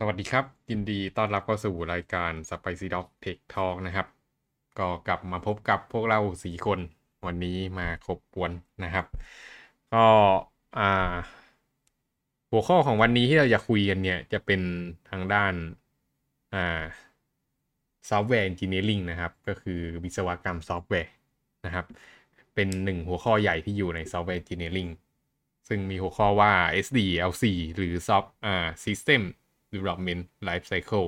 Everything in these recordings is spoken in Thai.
สวัสดีครับ ยินดีต้อนรับเข้าสู่รายการ Spicy Dog Tech Talk นะครับ ก็กลับมาพบกับพวกเราสี่คนวันนี้มาครบก๊วนนะครับ ก็หัวข้อของวันนี้ที่เราจะคุยกันเนี่ย จะเป็นทางด้านซอฟต์แวร์ Engineering นะครับ ก็คือวิศวกรรมซอฟต์แวร์นะครับ เป็นหนึ่งหัวข้อใหญ่ที่อยู่ในซอฟต์แวร์ Engineering ซึ่งมีหัวข้อว่า SDLC หรือ Soft อ่า System Development Life Cycle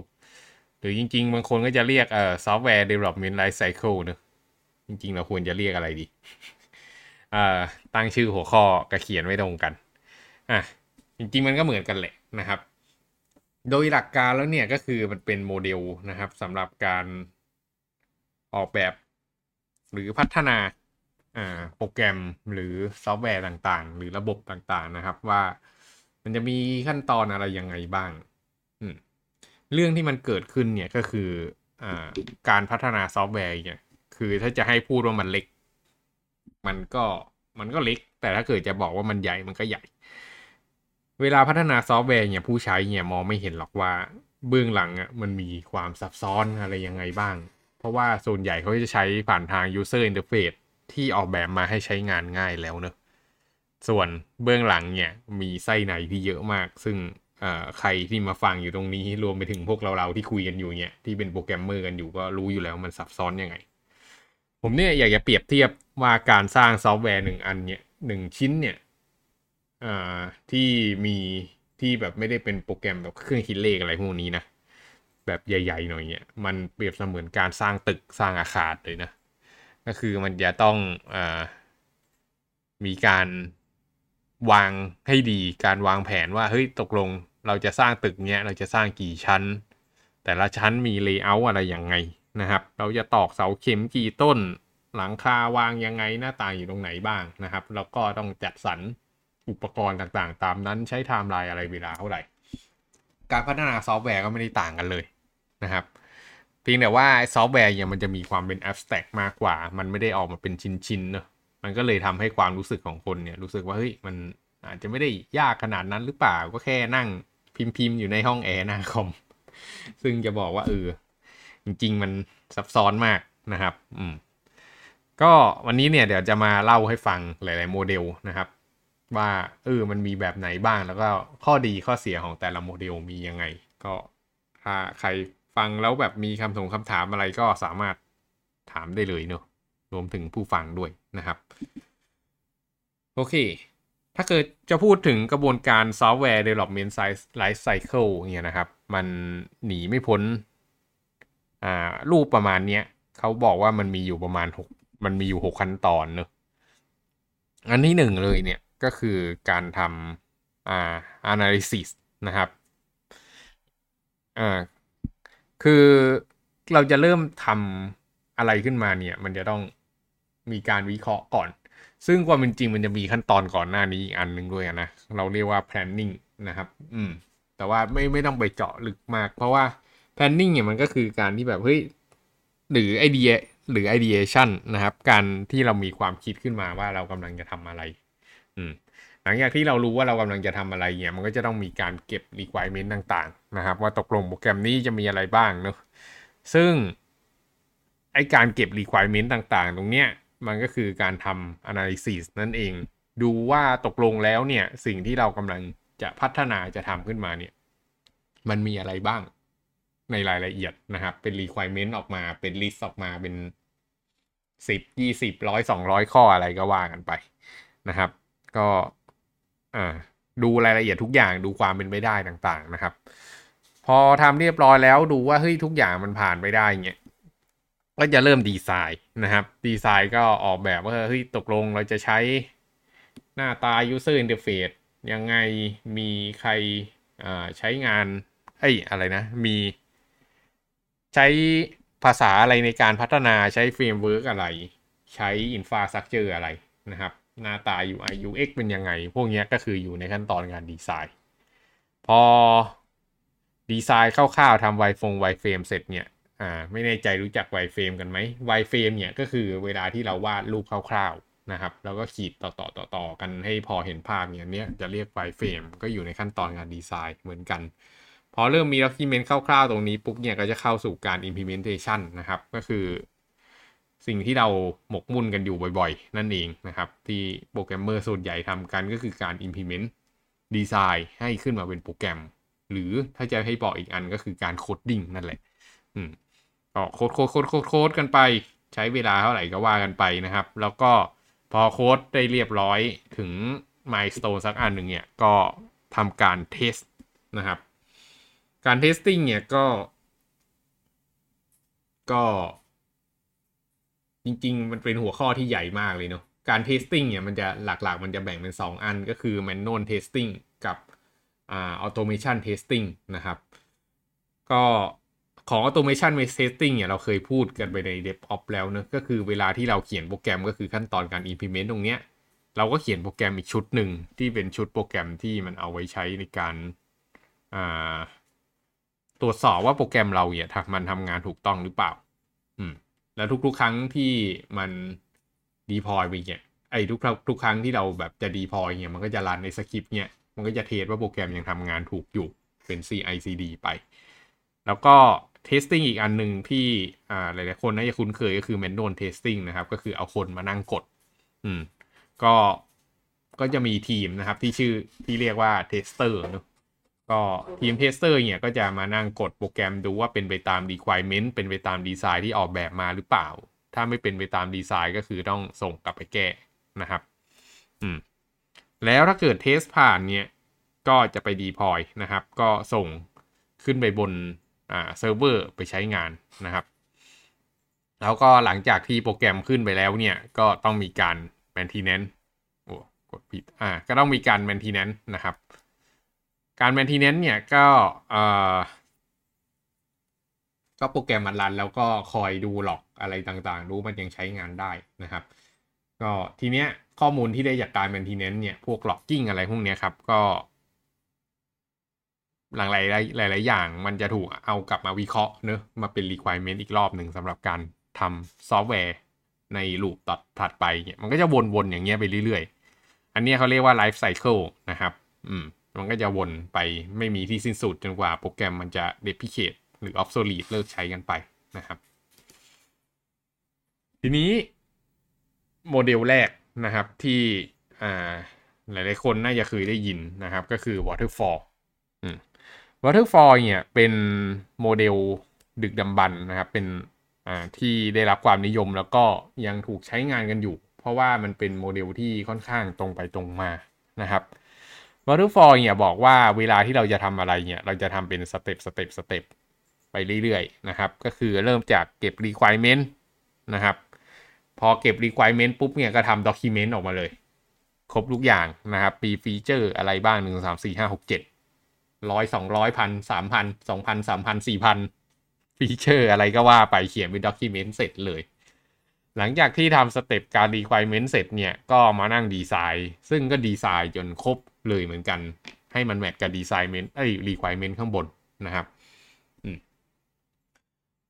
หรือจริง ๆ บางคนก็จะเรียกเอ่อ Software Development Life Cycle เนอะจริง ๆ เราควรจะเรียกอะไรดีอ่าตั้งชื่อหัวข้อกับเขียนไว้ตรงกันอะจริง ๆ มันก็เหมือนกันแหละนะครับ โดยหลักการแล้วเนี่ยก็คือมันเป็นโมเดลนะครับสำหรับการออกแบบหรือพัฒนาโปรแกรมหรือซอฟต์แวร์ต่างๆ หรือระบบต่างๆนะครับว่ามันจะมีขั้นตอนอะไรยังไงบ้าง เรื่องที่มันเกิดขึ้นเนี่ยก็คืออ่าการพัฒนาซอฟต์แวร์เนี่ย คือถ้าจะให้พูดว่ามันเล็ก มันก็มันก็เล็ก แต่ถ้าเกิดจะบอกว่ามันใหญ่มันก็ใหญ่ เวลาพัฒนาซอฟต์แวร์เนี่ยผู้ใช้เนี่ยมองไม่เห็นหรอกว่าเบื้องหลังอะมันมีความซับซ้อนอะไรยังไงบ้าง เพราะว่าส่วนใหญ่เขาจะใช้ผ่านทาง user interface ที่ออกแบบมาให้ใช้งานง่ายแล้วเนอะส่วนเบื้องหลังเนี่ยมีไส้ในที่เยอะมาก ซึ่ง ใครที่มาฟังอยู่ตรงนี้รวมไปถึงพวกเราๆที่คุยกันอยู่เนี่ยที่เป็นโปรแกรมเมอร์กันอยู่ก็รู้อยู่แล้วมันซับซ้อนยังไง ผมเนี่ยอยากจะเปรียบเทียบว่าการสร้างซอฟต์แวร์หนึ่งอันเนี่ยหนึ่งชิ้นเนี่ยที่มีที่แบบไม่ได้เป็นโปรแกรมแบบเครื่องคิดเลขอะไรพวกนี้นะแบบใหญ่ๆหน่อยเนี่ยมันเปรียบเสมือนการสร้างตึกสร้างอาคารเลยนะก็คือมันจะต้องเออมีการ วางให้ดีการวางแผนว่าเฮ้ยตกลงเราจะสร้างตึกเนี้ยเราจะสร้างกี่ชั้น แต่ละชั้นมี layer อะไรยังไงนะครับ เราจะตอกเสาเข็มกี่ต้น หลังคาวางยังไงหน้าต่างอยู่ตรงไหนบ้างนะครับ แล้วก็ต้องจัดสรรอุปกรณ์ต่างๆ ตามนั้นใช้ไทม์ไลน์อะไรเวลาเท่าไหร่ การพัฒนาซอฟต์แวร์ก็ไม่ได้ต่างกันเลยนะครับเพียงแต่ว่าซอฟต์แวร์เนี่ยมันจะมีความเป็น abstract มากกว่า มันไม่ได้ออกมาเป็นชิ้นๆเนอะ มันก็เลยทำให้ความรู้สึกของคนเนี่ยรู้สึกว่าเฮ้ยมันอาจจะไม่ได้ยากขนาดนั้นหรือเปล่าก็แค่นั่งพิมพ์พิมพ์อยู่ในห้องแอร์หน้าคอมซึ่งจะบอกว่าเออจริง ๆ มันซับซ้อนมากนะครับ อืมก็วันนี้เนี่ยเดี๋ยวจะมาเล่าให้ฟังหลาย ๆ โมเดลนะครับ ว่าเออมันมีแบบไหนบ้างแล้วก็ข้อดีข้อเสียของแต่ละโมเดลมียังไง ก็ถ้าใครฟังแล้วแบบมีคำถงคำถามอะไรก็สามารถถามได้เลยเนอะรวมถึงผู้ฟังด้วยนะครับ โอเค ถ้าเกิดจะพูดถึงกระบวนการซอฟต์แวร์ development life cycle เนี่ยนะครับ มันหนีไม่พ้นอ่ารูปประมาณเนี้ยเขาบอกว่ามันมีอยู่ประมาณหกมันมีอยู่หกขั้นตอนเนอะอันที่หนึ่งเลยเนี่ยก็คือการทำอ่า analysis นะครับอ่าคือเราจะเริ่มทำอะไรขึ้นมาเนี่ย มันจะต้อง มีการวิเคราะห์ก่อน ซึ่งความเป็นจริงมันจะมีขั้นตอนก่อนหน้านี้อีกอันหนึ่งด้วยนะ เราเรียกว่า planning นะครับ อืม แต่ว่าไม่ไม่ต้องไปเจาะลึกมาก เพราะว่า planning เนี่ยมันก็คือการที่แบบเฮ้ยหรือไอเดียหรือ ideation นะครับ การที่เรามีความคิดขึ้นมาว่าเรากำลังจะทำอะไร อืม หลังจากที่เรารู้ว่าเรากำลังจะทำอะไรเนี่ย มันก็จะต้องมีการเก็บ requirement ต่างๆ นะครับ ว่าตกลงโปรแกรมนี้จะมีอะไรบ้างเนาะซึ่งไอการเก็บ requirement ต่างๆ ตรงเนี้ย มันก็คือการทำ analysis นั่นเอง ดูว่าตกลงแล้วเนี่ย สิ่งที่เรากำลังจะพัฒนาจะทำขึ้นมาเนี่ย มันมีอะไรบ้างในรายละเอียดนะครับ เป็น requirement ออกมาเป็น list ออกมาเป็นสิบยี่สิบร้อยสองร้อยข้ออะไรก็ว่ากันไปนะครับ ก็ดูรายละเอียดทุกอย่างดูความเป็นไปได้ต่างๆนะครับ พอทำเรียบร้อยแล้วดูว่าเฮ้ยทุกอย่างมันผ่านไปได้เงี้ย ก็จะเริ่มดีไซน์นะครับ ดีไซน์ก็ออกแบบว่าเฮ้ยตกลงเราจะใช้หน้าตา user interface ยังไงมีใครใช้งานเอ้ยอะไรนะ มีใช้ภาษาอะไรในการพัฒนาใช้ framework อะไร ใช้ infrastructure อะไรนะครับ หน้าตา UI UX เป็นยังไง พวกนี้ก็คืออยู่ในขั้นตอนการดีไซน์ พอดีไซน์คร่าวๆทำไวฟง wireframe เสร็จเนี่ย อ่าไม่แน่ใจรู้จัก wireframe กันไหมwireframe เนี่ยก็คือเวลาที่เราวาดรูปคร่าวๆนะครับ แล้วก็ขีดต่อต่อต่อต่อกันให้พอเห็นภาพอย่างเนี้ยจะเรียก wireframe ก็อยู่ในขั้นตอนการดีไซน์เหมือนกัน พอเริ่มมี document คร่าวๆตรงนี้ปุ๊บเนี่ยก็จะเข้าสู่การ implementation นะครับก็คือ สิ่งที่เราหมกมุ่นกันอยู่บ่อยๆ นั่นเองนะครับ ที่โปรแกรมเมอร์ส่วนใหญ่ทำกันก็คือการ implement ดีไซน์ให้ขึ้นมาเป็นโปรแกรม หรือถ้าจะให้บอกอีกอันก็คือการ coding นั่นแหละ อืม ก็ code code code code code กันไป ใช้เวลาเท่าไหร่ก็ว่ากันไปนะครับ แล้วก็พอโค้ดได้เรียบร้อยถึง milestone สักอันหนึ่งเนี่ย ก็ทำการ test นะครับ การ testing เนี่ยก็ ก็ จริง ๆ มันเป็นหัวข้อที่ใหญ่มากเลยเนาะการ testing เนี่ยมันจะหลักๆ มันจะแบ่งเป็น 2 อันก็คือ manual testing กับอ่า automation testing นะครับ ก็ ของ automation testing เนี่ยเราเคยพูดกันไปใน DevOps แล้วเนะก็คือเวลาที่เราเขียนโปรแกรมก็คือขั้นตอนการ implement ตรงเนี้ย เราก็เขียนโปรแกรมอีกชุดหนึ่งที่เป็นชุดโปรแกรมที่มันเอาไว้ใช้ในการอ่าตรวจสอบว่าโปรแกรมเราเนี่ยมันทำงานถูกต้องหรือเปล่า อืม แล้วทุกๆครั้งที่มันดีพอยไปเนี่ยไอ้ทุกทุกครั้งที่เราแบบจะดีพอยเนี่ยมันก็จะรันในสคริปต์เนี่ยมันก็จะเทสว่าโปรแกรมยังทำงานถูกอยู่เป็น CI/CD ไป แล้วก็ testing อีกอันหนึ่งที่อ่าหลายๆคนน่าจะคุ้นเคยก็คือ manual testing นะครับ ก็คือเอาคนมานั่งกด อืม ก็ก็จะมีทีมนะครับ ที่ชื่อที่เรียกว่า tester เนะก็ทีม tester เนี่ยก็จะมานั่งกดโปรแกรมดูว่าเป็นไปตาม requirement เป็นไปตามดีไซน์ที่ออกแบบมาหรือเปล่า ถ้าไม่เป็นไปตามดีไซน์ก็คือต้องส่งกลับไปแก้นะครับ อืม แล้วถ้าเกิดเทสผ่านเนี่ย ก็จะไป deploy นะครับ ก็ส่งขึ้นไปบน เซิร์ฟเวอร์ไปใช้งานนะครับ แล้วก็หลังจากที่โปรแกรมขึ้นไปแล้วเนี่ย ก็ต้องมีการ maintenance โอ้กดผิดอ่าก็ต้องมีการ maintenance นะครับ การ maintenance เนี่ยก็เอ่อก็โปรแกรมมันรันแล้วก็คอยดูหลอกอะไรต่างๆ รู้มันยังใช้งานได้นะครับ ก็ทีเนี้ยข้อมูลที่ได้จากการ maintenance เนี่ย พวก logging อะไรพวกเนี้ยครับ ก็ หลังหลายหลายๆอย่างมันจะถูกเอากลับมาวิเคราะห์เนอะมาเป็น requirement อีกรอบหนึ่งสำหรับการทำซอฟต์แวร์ในลูปต่อถัดไปเนี่ยมันก็จะวนๆอย่างเงี้ยไปเรื่อยๆ อันนี้เขาเรียกว่า life cycle นะครับ อืม มันก็จะวนไปไม่มีที่สิ้นสุดจนกว่าโปรแกรมมันจะ deprecate หรือ obsolete เลิกใช้กันไปนะครับ ทีนี้โมเดลแรกนะครับที่อ่าหลายๆคนน่าจะเคยได้ยินนะครับ ก็คือ waterfall waterfall เนี่ยเป็นโมเดลดึกดำบรรพ์นะครับ เป็นที่ได้รับความนิยมแล้วก็ยังถูกใช้งานกันอยู่ เพราะว่ามันเป็นโมเดลที่ค่อนข้างตรงไปตรงมานะครับ waterfall เนี่ยบอกว่าเวลาที่เราจะทำอะไรเนี่ย เราจะทำเป็น step step step ไปเรื่อยๆนะครับ ก็คือเริ่มจากเก็บ requirement นะครับ พอเก็บ requirement ปุ๊บเนี่ยก็ทำ document ออกมาเลย ครบทุกอย่างนะครับมีฟีเจอร์อะไรบ้างหนึ่งสามสี่ห้าหกเจ็ด ร้อยสองร้อยพันสามพันสองพันสามพันสี่พันฟีเจอร์อะไรก็ว่าไปเขียนเป็น document เสร็จเลย หลังจากที่ทำสเต็ปการ requirement เสร็จเนี่ย ก็มานั่งดีไซน์ ซึ่งก็ดีไซน์จนครบเลยเหมือนกัน ให้มันแมทกับดีไซน์เมนต์ไอ้ requirement ข้างบนนะครับอ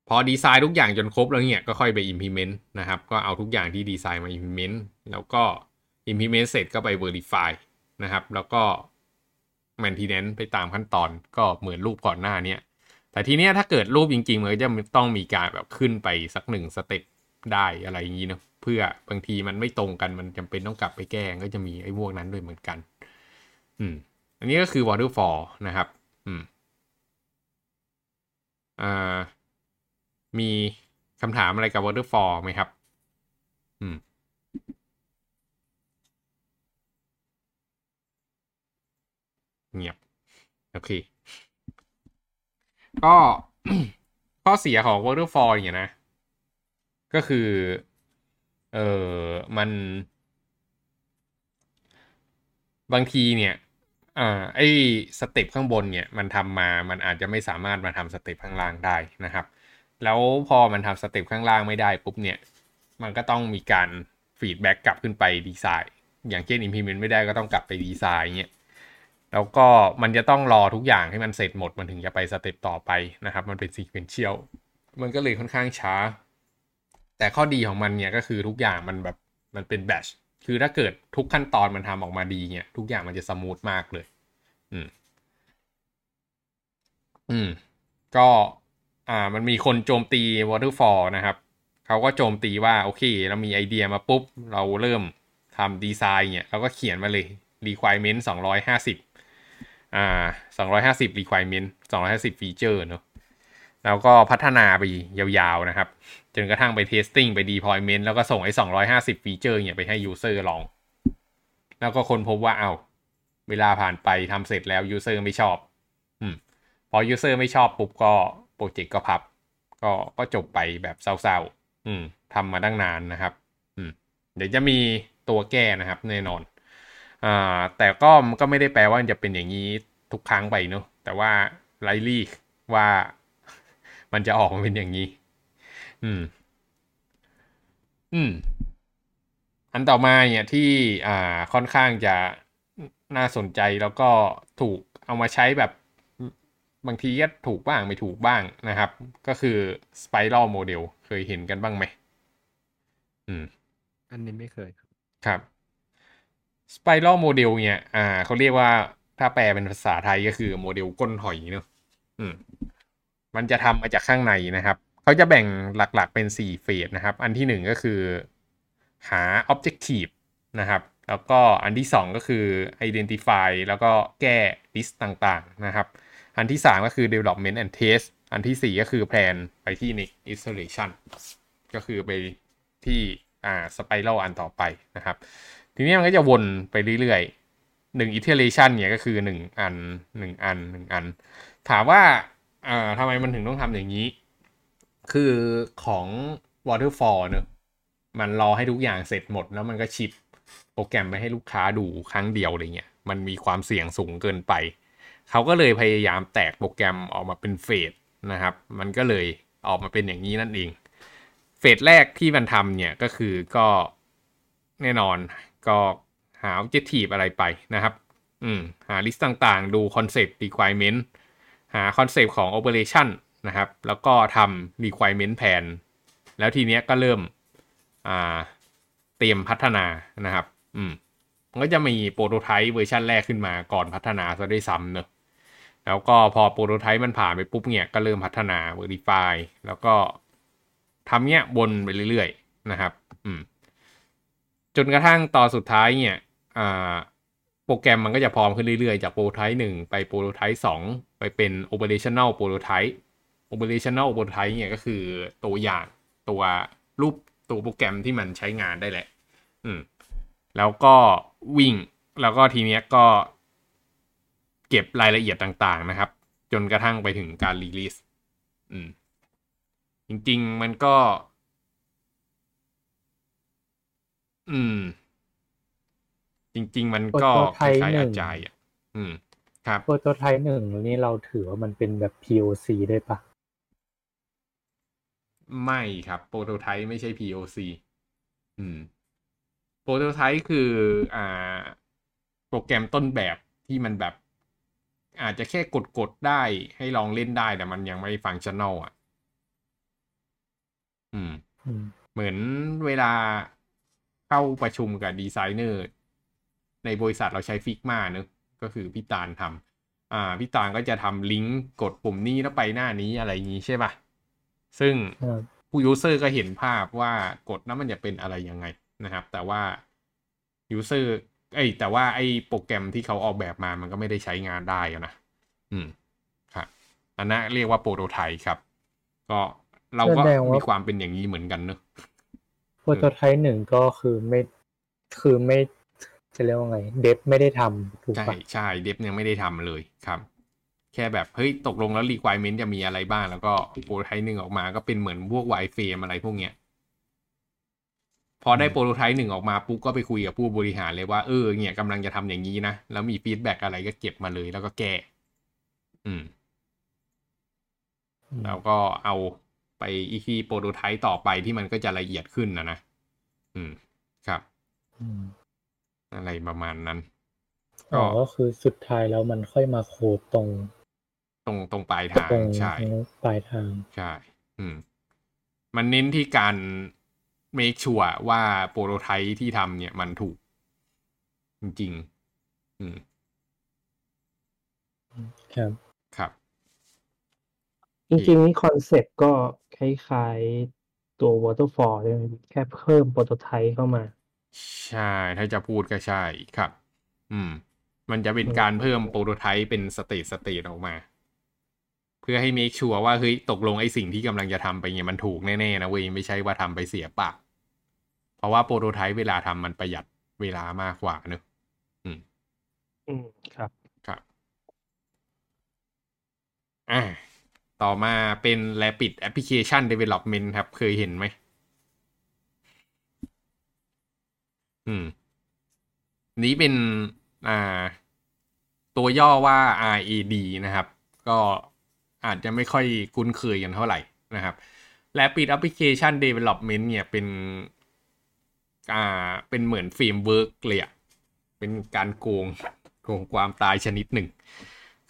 พอดีไซน์ทุกอย่างจนครบแล้วเนี่ยก็ค่อยไป implement นะครับ ก็เอาทุกอย่างที่ดีไซน์มา implement แล้วก็ implement เสร็จก็ไป verify นะครับ แล้วก็ maintenance ไปตามขั้นตอนก็เหมือนรูปก่อนหน้านี้แต่ทีเนี้ยถ้าเกิดรูปจริงๆมันก็จะต้องมีการแบบขึ้นไปสักหนึ่งสเต็ปได้อะไรอย่างนี้เนาะเพื่อบางทีมันไม่ตรงกันมันจำเป็นต้องกลับไปแก้ก็จะมีไอ้พวกนั้นด้วยเหมือนกัน อืม อันนี้ก็คือ waterfall นะครับ อืมอ่ามีคำถามอะไรกับ waterfall ไหมครับ อืม เงียบ โอเค ก็ข้อเสียของ waterfall อย่างนะ ก็คือ เออมัน บางทีเนี่ยอ่าไอ้ step ข้างบนเนี่ย มันทำมามันอาจจะไม่สามารถมาทำ step ข้างล่างได้นะครับ แล้วพอมันทำ step ข้างล่างไม่ได้ปุ๊บเนี่ย มันก็ต้องมีการ feedback กลับขึ้นไปดีไซน์ อย่างเช่น implement ไม่ได้ก็ต้องกลับไปดีไซน์เงี้ย แล้วก็มันจะต้องรอทุกอย่างให้มันเสร็จหมดมันถึงจะไป step ต่อไปนะครับ มันเป็น sequential มันก็เลยค่อนข้างช้า แต่ข้อดีของมันเนี่ยก็คือทุกอย่างมันแบบมันเป็น batch คือถ้าเกิดทุกขั้นตอนมันทำออกมาดีเนี่ย ทุกอย่างมันจะ smooth มากเลย อืม อืม ก็ อ่า มันมีคนโจมตี Waterfall นะครับ เขาก็โจมตีว่า โอเค เรามีไอเดียมาปุ๊บ เราเริ่มทำดีไซน์เนี่ยเราก็เขียนมาเลย requirement ส อ่าสองร้อยห้าสิบ requirement สองร้อยห้าสิบฟีเนอะแล้วก็พัฒนาไปยาวๆนะครับ จนกระทั่งไป testing ไป deployment แล้วก็ส่งไอ้สองร้อยห้าสิบฟีเจอร์เนี่ยไปให้ user ลอง แล้วก็คนพบว่าเอา้าเวลาผ่านไปทำเสร็จแล้ว user ไม่ชอบ อืม พอ user ไม่ชอบปุ๊บก็โปรเจกต์ก็พับ ก็ก็จบไปแบบเศร้าๆ อืมทำมาตั้งนานนะครับ อืม เดี๋ยวจะมีตัวแก้นะครับแน่นอน อ่าแต่ก็มันก็ไม่ได้แปลว่าจะเป็นอย่างนี้ทุกครั้งไปเนาะแต่ว่าไลลี่ว่ามันจะออกมาเป็นอย่างนี้ อืม อืม อันต่อมาเนี่ยที่อ่าค่อนข้างจะน่าสนใจแล้วก็ถูกเอามาใช้แบบบางทีก็ถูกบ้างไม่ถูกบ้างนะครับ ก็คือ Spiral Model เคยเห็นกันบ้างไหมอืม อันนี้ไม่เคยครับ ครับ Spiral Model เนี่ยอ่าเขาเรียกว่าถ้าแปลเป็นภาษาไทยก็คือโมเดลก้นหอยเนอะอืมมันจะทำมาจากข้างในนะครับ เขาจะแบ่งหลักๆเป็น 4 เฟสนะครับ อันที่ 1 ก็คือหา Objective นะครับ แล้วก็อันที่ 2 ก็คือ Identify แล้วก็แก้ list ต่างๆนะครับ อันที่ 3 ก็คือ Development and Test อันที่ 4 ก็คือ Plan ไปที่ Next Iteration ก็คือไปที่อ่า Spiral อันต่อไปนะครับ ทีนี้มันก็จะวนไปเรื่อยๆหนึ่ง iteration เนี่ยก็คือหนึ่งอันหนึ่งอันหนึ่งอัน ถามว่าอ่าทำไมมันถึงต้องทำอย่างนี้ คือของ waterfall เนอะมันรอให้ทุกอย่างเสร็จหมดแล้วมันก็ชิปโปรแกรมไปให้ลูกค้าดูครั้งเดียวอะไรเงี้ย มันมีความเสี่ยงสูงเกินไป เขาก็เลยพยายามแตกโปรแกรมออกมาเป็นเฟสนะครับ มันก็เลยออกมาเป็นอย่างนี้นั่นเอง เฟสแรกที่มันทำเนี่ยก็คือก็แน่นอน ก็หา objective อะไรไปนะครับ อืม หา list ต่างๆ ดู concept requirement หา concept ของ operation นะครับ แล้วก็ทำ requirement plan แล้วทีเนี้ยก็เริ่ม อ่า เตรียมพัฒนานะครับ อืมมันก็จะมีโปรโตไทป์เวอร์ชันแรกขึ้นมาก่อนพัฒนาซะด้วยซ้ำเนอะแล้วก็พอโปรโตไทป์มันผ่านไปปุ๊บเนี่ยก็เริ่มพัฒนา verify แล้วก็ทำเนี้ยวนไปเรื่อยๆ นะครับ อืม จนกระทั่งตอนสุดท้ายเนี่ยโปรแกรมมันก็จะพร้อมขึ้นเรื่อยๆ จากโปรโตไทป์หนึ่งไปโปรโตไทป์สองไปเป็น operational prototype operational prototype เนี่ยก็คือตัวอย่างตัวรูปตัวโปรแกรมที่มันใช้งานได้แหละ อืม แล้วก็วิ่ง แล้วก็ทีเนี้ยก็เก็บรายละเอียดต่างๆนะครับ จนกระทั่งไปถึงการรีลิสอืม จริงๆมันก็ อืม จริง ๆ มันก็คล้ายๆอาจายอะอืม ครับโปรโตไทป์หนึ่งนี่เราถือว่ามันเป็นแบบ POC ได้ปะไม่ครับโปรโตไทป์ไม่ใช่ POC อืมโปรโตไทป์คือ อ่า โปรแกรมต้นแบบที่มันแบบ อาจจะแค่กดๆได้ให้ลองเล่นได้แต่มันยังไม่ฟังชั่นแนลอะ อืมอืมเหมือนเวลา เข้าประชุมกับดีไซเนอร์ในบริษัทเราใช้ Figma เนอะก็คือพี่ตาลทำอ่าพี่ตาลก็จะทำลิงก์กดปุ่มนี้แล้วไปหน้านี้อะไรอย่างนี้ใช่ปะซึ่งครับผู้ user ก็เห็นภาพว่ากดแล้วมันจะเป็นอะไรยังไงนะครับ แต่ว่า user เอ้ยแต่ว่าไอ้โปรแกรมที่เขาออกแบบมามันก็ไม่ได้ใช้งานได้อะนะ อืมครับอันนั้นเรียกว่า prototype ครับ ก็เราก็แสดงว่ามีมีความเป็นอย่างนี้เหมือนกันเนอะ prototype หนึ่งก็คือไม่คือไม่จะเรียกว่าไง dev ไม่ได้ทำถูกใช่ปะใช่ dev ยังไม่ได้ทำเลยครับ แค่แบบ เฮ้ย ตกลงแล้ว requirement จะมีอะไรบ้าง แล้วก็ prototype หนึ่งออกมาก็เป็นเหมือนพวก wireframe อะไรพวกเนี้ย พอได้ prototype หนึ่งออกมาปุ๊บก็ไปคุยกับผู้บริหารเลยว่า เออเนี่ยกำลังจะทำอย่างนี้นะ แล้วมี feedback อะไรก็เก็บมาเลยแล้วก็แก้อืมอืมแล้วก็เอา ไปอีกทีโปรโตไทป์ต่อไปที่มันก็จะละเอียดขึ้นนะนะ อืม ครับอืมอะไรประมาณนั้นอ๋อก็คือสุดท้ายแล้วมันค่อยมาโคดตรง ตรงตรงปลายทางตรงใช่ ปลายทาง ใช่ อืม มันเน้นที่การ make sure ว่าโปรโตไทป์ที่ทำเนี่ยมันถูก จริงๆอืม ครับ ครับจริงๆนี่คอนเซ็ปต์ก็ คล้ายๆตัว waterfall ใช่ไหมแค่เพิ่ม prototype เข้ามา ใช่ ถ้าจะพูดก็ใช่ครับ อืม มันจะเป็นการเพิ่ม prototype เป็น stage stage ออกมา เพื่อให้ make sure ว่าเฮ้ยตกลงไอ้สิ่งที่กำลังจะทำไปเนี่ยมันถูกแน่ๆนะเว้ยไม่ใช่ว่าทำไปเสียเปล่าเพราะว่าโปรโตไทป์เวลาทำมันประหยัดเวลามากกว่าเนอะอืม อืม ครับ ครับ อ่า ต่อมาเป็น Rapid Application Development ครับ เคยเห็นไหม อืม นี้เป็น อ่า ตัวย่อว่า RAD นะครับ ก็อาจจะไม่ค่อยคุ้นเคยกันเท่าไหร่นะครับ Rapid Application Development เนี่ยเป็น อ่า เป็นเหมือน framework เลยอะเป็นการโกง โกงความตายชนิดหนึ่ง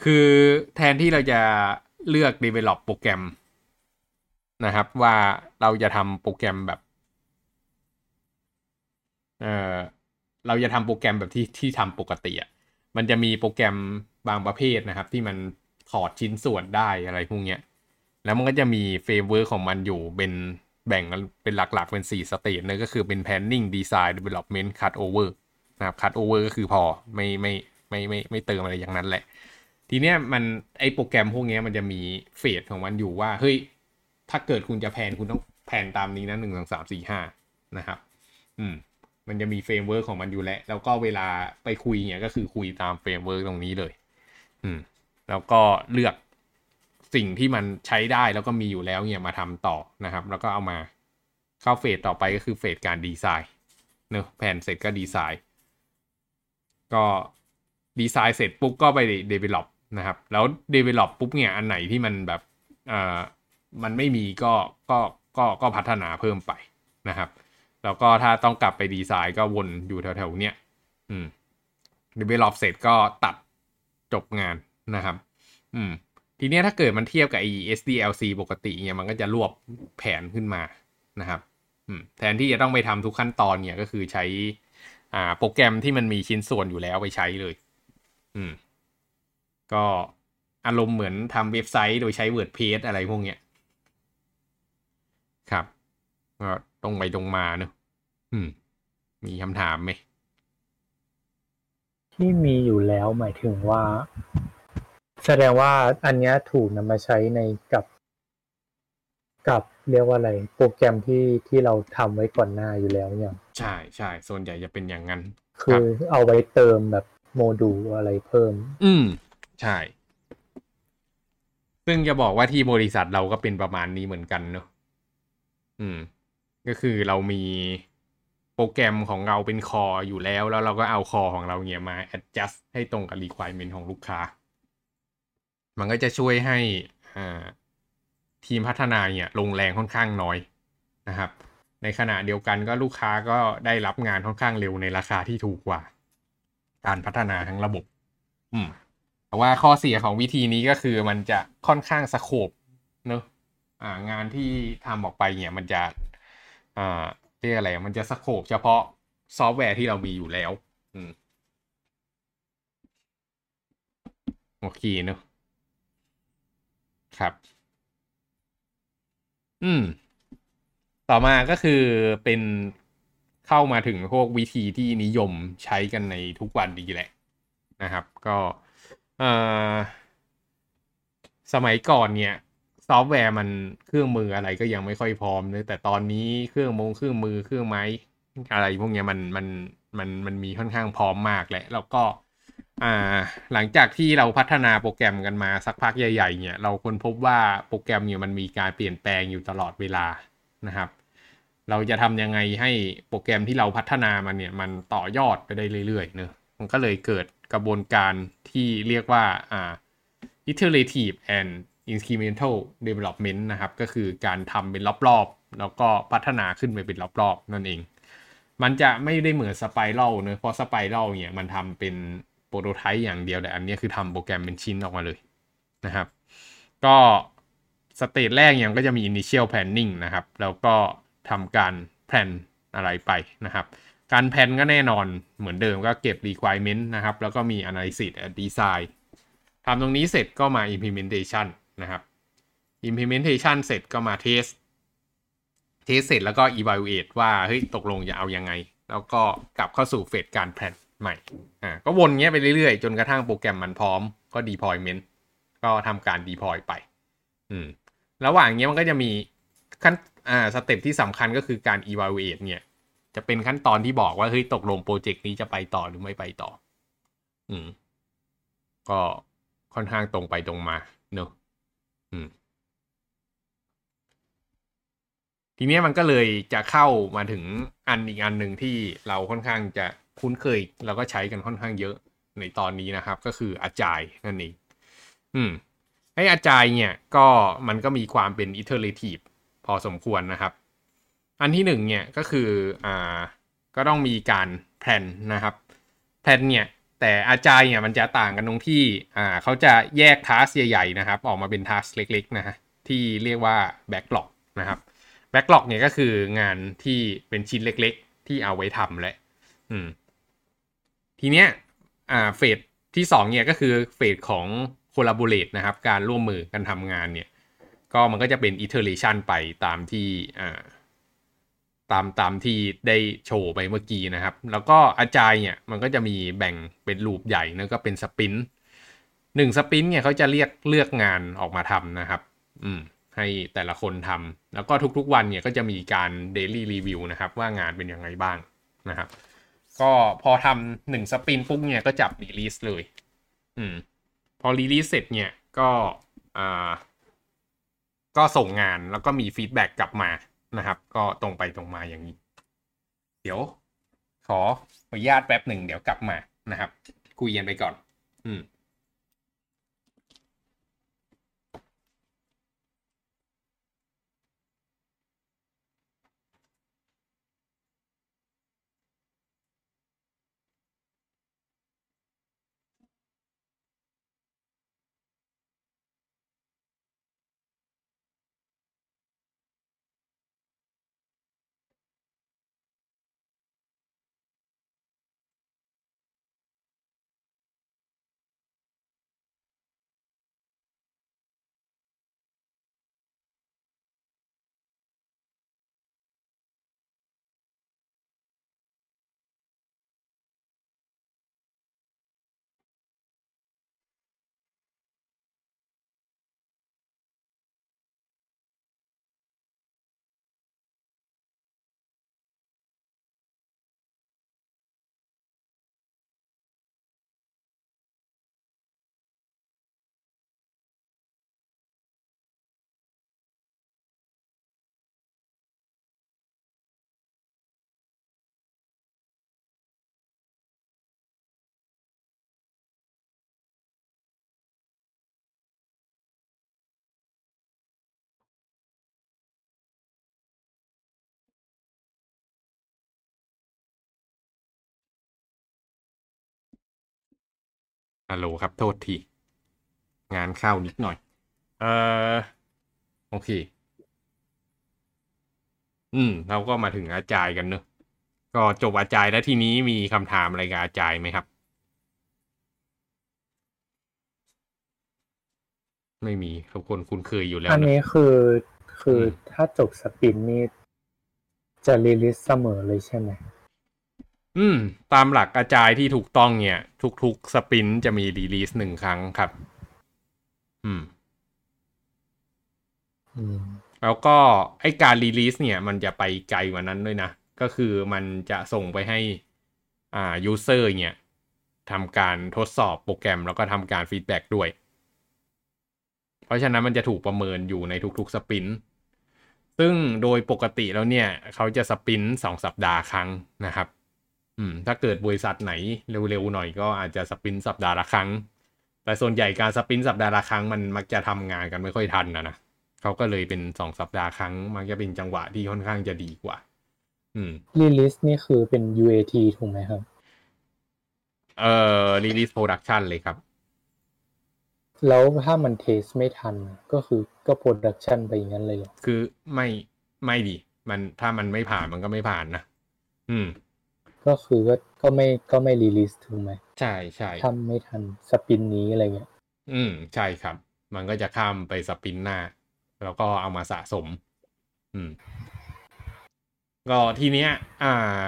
คือแทนที่เราจะ เลือก develop โปรแกรมนะครับ ว่าเราจะทำโปรแกรมแบบเออเราจะทำโปรแกรมแบบที่ที่ทำปกติอะมันจะมีโปรแกรมบางประเภทนะครับ ที่มันถอดชิ้นส่วนได้อะไรพวกเนี้ยแล้วมันก็จะมี framework ของมันอยู่เป็นแบ่งเป็นหลักๆเป็น 4 stage เลยก็คือเป็น planning design development cut over นะครับ cut over ก็คือพอไม่ไม่ไม่ไม่ไม่เติมอะไรอย่างนั้นแหละ ทีเนี้ยมันไอโปรแกรมพวกเนี้ยมันจะมี phase ของมันอยู่ว่าเฮ้ยถ้าเกิดคุณจะ plan คุณต้อง plan ตามนี้นะหนึ่งสองสามสี่ห้านะครับ อืม มันจะมี framework ของมันอยู่แล้วแล้วก็เวลาไปคุยเนี่ยก็คือคุยตาม framework ตรงนี้เลย อืม แล้วก็เลือกสิ่งที่มันใช้ได้แล้วก็มีอยู่แล้วเนี่ยมาทำต่อนะครับ แล้วก็เอามาเข้า phase ต่อไปก็คือ phase การดีไซน์เนอะ plan เสร็จก็ดีไซน์ ก็ดีไซน์เสร็จปุ๊บก็ไป develop นะครับ แล้ว develop ปุ๊บเนี่ยอันไหนที่มันแบบเอ่อมันไม่มีก็ก็ก็ก็พัฒนาเพิ่มไปนะครับ แล้วก็ถ้าต้องกลับไปดีไซน์ก็วนอยู่แถวๆเนี้ยอืม develop เสร็จก็ตัดจบงานนะครับ อืม ทีเนี้ยถ้าเกิดมันเทียบกับ e SDLC ปกติเนี่ยมันก็จะรวบแผนขึ้นมานะครับอืมแทนที่จะต้องไปทำทุกขั้นตอนเนี่ยก็คือใช้อ่าโปรแกรมที่มันมีชิ้นส่วนอยู่แล้วไปใช้เลย อืม ก็อารมณ์เหมือนทำเว็บไซต์โดยใช้ WordPress อะไรพวกเนี้ยครับก็ตรงไปตรงมาเนอะอืม มีคำถามไหม ที่มีอยู่แล้วหมายถึงว่า แสดงว่าอันเนี้ยถูกนำมาใช้ในกับ กับเรียกว่าอะไร โปรแกรมที่ที่เราทำไว้ก่อนหน้าอยู่แล้วเนี่ยใช่ใช่ส่วนใหญ่จะเป็นอย่างนั้น คือเอาไว้เติมแบบโมดูลอะไรเพิ่ม อืม ใช่ ซึ่งจะบอกว่าที่บริษัทเราก็เป็นประมาณนี้เหมือนกันเนอะอืม ก็คือเรามีโปรแกรมของเราเป็นคออยู่แล้ว แล้วเราก็เอาคอของเราเนี่ยมา adjust ให้ตรงกับ requirement ของลูกค้า มันก็จะช่วยให้อ่าทีมพัฒนาเนี่ยลงแรงค่อนข้างน้อยนะครับ ในขณะเดียวกันก็ลูกค้าก็ได้รับงานค่อนข้างเร็วในราคาที่ถูกกว่า การพัฒนาทั้งระบบ อืม แต่ว่าข้อเสียของวิธีนี้ก็คือมันจะค่อนข้างสโคบเนอะอ่างานที่ทำออกไปเนี่ยมันจะอ่าเรียกอะไรมันจะสโคบเฉพาะซอฟต์แวร์ที่เรามีอยู่แล้ว อืมโอเคเนอะครับ อืม ต่อมาก็คือเป็นเข้ามาถึงพวกวิธีที่นิยมใช้กันในทุกวันนี้แหละนะครับ ก็ เอ่อสมัยก่อนเนี่ย ซอฟต์แวร์มันเครื่องมืออะไรก็ยังไม่ค่อยพร้อมเนอแต่ตอนนี้เครื่องมงเครื่องมือเครื่องไม้อะไรพวกเนี้ยมันมันมันมันมีค่อนข้างพร้อมมากแหละแล้วก็อ่าหลังจากที่เราพัฒนาโปรแกรมกันมาสักพักใหญ่ ๆ เนี่ย เราค้นพบว่าโปรแกรมเนี่ยมันมีการเปลี่ยนแปลงอยู่ตลอดเวลานะครับ เราจะทำยังไงให้โปรแกรมที่เราพัฒนามันเนี่ย มันต่อยอดไปได้เรื่อยๆเนอะ มันก็เลยเกิดกระบวนการที่เรียกว่าอ่า iterative and incremental development นะครับ ก็คือการทำเป็นรอบๆ แล้วก็พัฒนาขึ้นไปเป็นรอบๆ นั่นเอง มันจะไม่ได้เหมือนสไปรัลเนอะเพราะสไปรัลเนี่ยมันทำเป็นโปรโตไทป์อย่างเดียวแต่อันนี้คือทำโปรแกรมเป็นชิ้นออกมาเลยนะครับ ก็ stage แรกยังก็จะมี initial planning นะครับ แล้วก็ทำการ plan อะไรไปนะครับ การ plan ก็แน่นอนเหมือนเดิมก็เก็บ requirement นะครับ แล้วก็มี analysis and design ทำตรงนี้เสร็จก็มา implementation นะครับ implementation เสร็จก็มา test test เสร็จแล้วก็ evaluate ว่าเฮ้ยตกลงจะเอายังไง แล้วก็กลับเข้าสู่ phase การ planใหม่อ่าก็วนเงี้ยไปเรื่อยๆ จนกระทั่งโปรแกรมมันพร้อมก็ deployment ก็ทำการ deploy ไป อืม ระหว่างเนี้ยมันก็จะมีขั้นอ่าสเต็ปที่สำคัญก็คือการ evaluate เนี่ย จะเป็นขั้นตอนที่บอกว่าเฮ้ยตกลงโปรเจกต์นี้จะไปต่อหรือไม่ไปต่อ อืม ก็ค่อนข้างตรงไปตรงมาเนอะอืม ทีนี้มันก็เลยจะเข้ามาถึงอันอีกอันหนึ่งที่เราค่อนข้างจะคุ้นเคย แล้วก็ใช้กันค่อนข้างเยอะในตอนนี้นะครับ ก็คืออาจายนั่นเอง อืมไออาจายเนี่ย ก็มันก็มีความเป็น iterative พอสมควรนะครับ อันที่หนึ่งเนี่ยก็คืออ่าก็ต้องมีการแพลนนะครับแพลนเนี่ยแต่อาจายเนี่ยมันจะต่างกันตรงที่อ่าเขาจะแยกทัสใหญ่ๆนะครับ ออกมาเป็นทัสเล็กๆนะฮะที่เรียกว่าแบ็กหลอกนะครับแบ็กหลอกเนี่ยก็คืองานที่เป็นชิ้นเล็กๆ ที่เอาไว้ทำแหละอืมทีเนี้ยอ่าเฟสที่สองเนี่ยก็คือเฟสของ collaborate นะครับ การร่วมมือกันทำงานเนี่ย ก็มันก็จะเป็น iteration ไปตามที่อ่า ตามตามที่ได้โชว์ไปเมื่อกี้นะครับ แล้วก็อาจายเนี่ยมันก็จะมีแบ่งเป็นลูปใหญ่แล้วก็เป็นสปรินต์หนึ่ง sprint เนี่ยเขาจะเรียกเลือกงานออกมาทำนะครับ อืมให้แต่ละคนทำแล้วก็ทุกๆวันเนี่ยก็จะมีการ daily review นะครับ ว่างานเป็นยังไงบ้างนะครับ ก็พอทำหนึ่ง sprint ปุ๊บเนี่ยก็จับ release เลย อืม พอ release เสร็จเนี่ยก็อ่าก็ส่งงานแล้วก็มี feedback กลับมา นะครับ ก็ตรงไปตรงมาอย่างนี้ เดี๋ยว ขออนุญาตแป๊บหนึ่งเดี๋ยวกลับมานะครับ คุยกันไปก่อน อืม ฮัลโหลครับโทษที งานเข้านิดหน่อย เออโอเค อืม เราก็มาถึงอาจายกันเนอะก็จบอาจายแล้วทีนี้มีคำถามอะไรกับอาจายไหมครับ ไม่มีทุกคนคุ้นเคยอยู่แล้วอันเนอะนี้คือคืออมถ้าจบสปินนี่จะรีลิสเสมอเลยใช่ไหม อืม ตามหลัก Agile ที่ถูกต้องเนี่ย ทุกๆ sprint จะมี release หนึ่งครั้งครับ อืม อืม แล้วก็ไอการ release เนี่ย มันจะไปไกลกว่านั้นด้วยนะ ก็คือมันจะส่งไปให้ อ่า user เนี่ยทำการทดสอบโปรแกรมแล้วก็ทำการ feedback ด้วย เพราะฉะนั้นมันจะถูกประเมินอยู่ในทุกๆ sprintซึ่งโดยปกติแล้วเนี่ย เขาจะ sprint สองสัปดาห์ครั้งนะครับ อืมถ้าเกิดบริษัทไหนเร็วๆหน่อยก็อาจจะ sprint สัปดาห์ละครั้ง แต่ส่วนใหญ่การ sprint สัปดาห์ละครั้งมันมักจะทำงานกันไม่ค่อยทันนะนะเขาก็เลยเป็นสองสัปดาห์ครั้ง มันจะเป็นจังหวะที่ค่อนข้างจะดีกว่า อืม release นี่คือเป็น UAT ถูกไหมครับ เอ่อ release production เลยครับ แล้วถ้ามัน test ไม่ทันก็คือก็ production ไปอย่างนั้นเลยเหรอคือไม่ไม่ดี มันถ้ามันไม่ผ่านมันก็ไม่ผ่านนะอืม ก็คือก็ก็ไม่ก็ไม่ release ถูกไหมใช่ใช่ทำไม่ทัน sprint นี้อะไรเงี้ยอืมใช่ครับ มันก็จะข้ามไป sprint หน้า แล้วก็เอามาสะสม อืม ก็ทีเนี้ย อ่า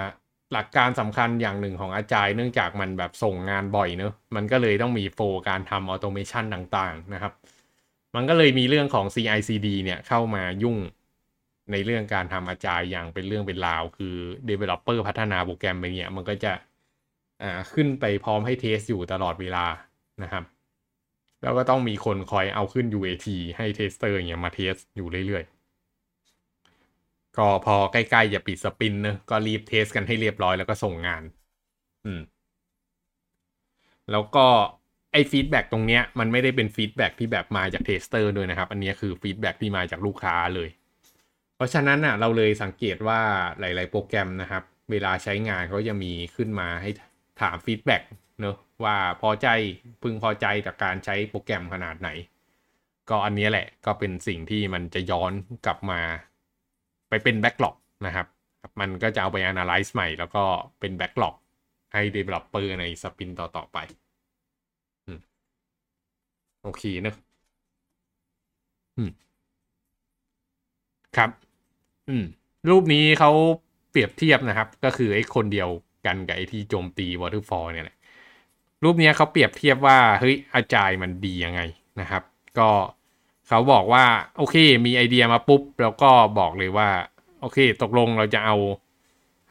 หลักการสำคัญอย่างหนึ่งของ Agile เนื่องจากมันแบบส่งงานบ่อยเนอะมันก็เลยต้องมี flow การทำ automation ต่าง ๆ นะครับ มันก็เลยมีเรื่องของ CI/CD เนี่ยเข้ามายุ่ง ในเรื่องการทำ Agile อย่างเป็นเรื่องเป็นราว คือ Developer พัฒนาโปรแกรมไปเนี่ยมันก็จะอ่าขึ้นไปพร้อมให้ test อยู่ตลอดเวลานะครับ แล้วก็ต้องมีคนคอยเอาขึ้น UAT ให้ tester อย่างมา test อยู่เรื่อยๆ ก็พอใกล้ๆจะปิด sprint นะก็รีบ test กันให้เรียบร้อยแล้วก็ส่งงาน อืม แล้วก็ไอ้ feedback ตรงเนี้ยมันไม่ได้เป็น feedback ที่แบบมาจาก tester ด้วยนะครับ อันนี้คือ feedback ที่มาจากลูกค้าเลย เพราะฉะนั้นอะเราเลยสังเกตว่าหลาย ๆ โปรแกรมนะครับ เวลาใช้งานเขาจะมีขึ้นมาให้ถาม feedback เนอะว่าพอใจพึงพอใจจากการใช้โปรแกรมขนาดไหน ก็อันนี้แหละก็เป็นสิ่งที่มันจะย้อนกลับมา ไปเป็น backlog นะครับ มันก็จะเอาไป analyze ใหม่ แล้วก็เป็นแบ็กหลอกให้ developer ในสปินต่อ ๆ ไปโอเคเนอะครับ อืม รูปนี้เขาเปรียบเทียบนะครับ ก็คือไอ้คนเดียวกันกับไอ้ที่โจมตี waterfall เนี่ยแหละ รูปนี้เขาเปรียบเทียบว่าเฮ้ยอาจายมันดียังไงนะครับ ก็เขาบอกว่าโอเค มีไอเดียมาปุ๊บ แล้วก็บอกเลยว่า โอเค ตกลงเราจะเอา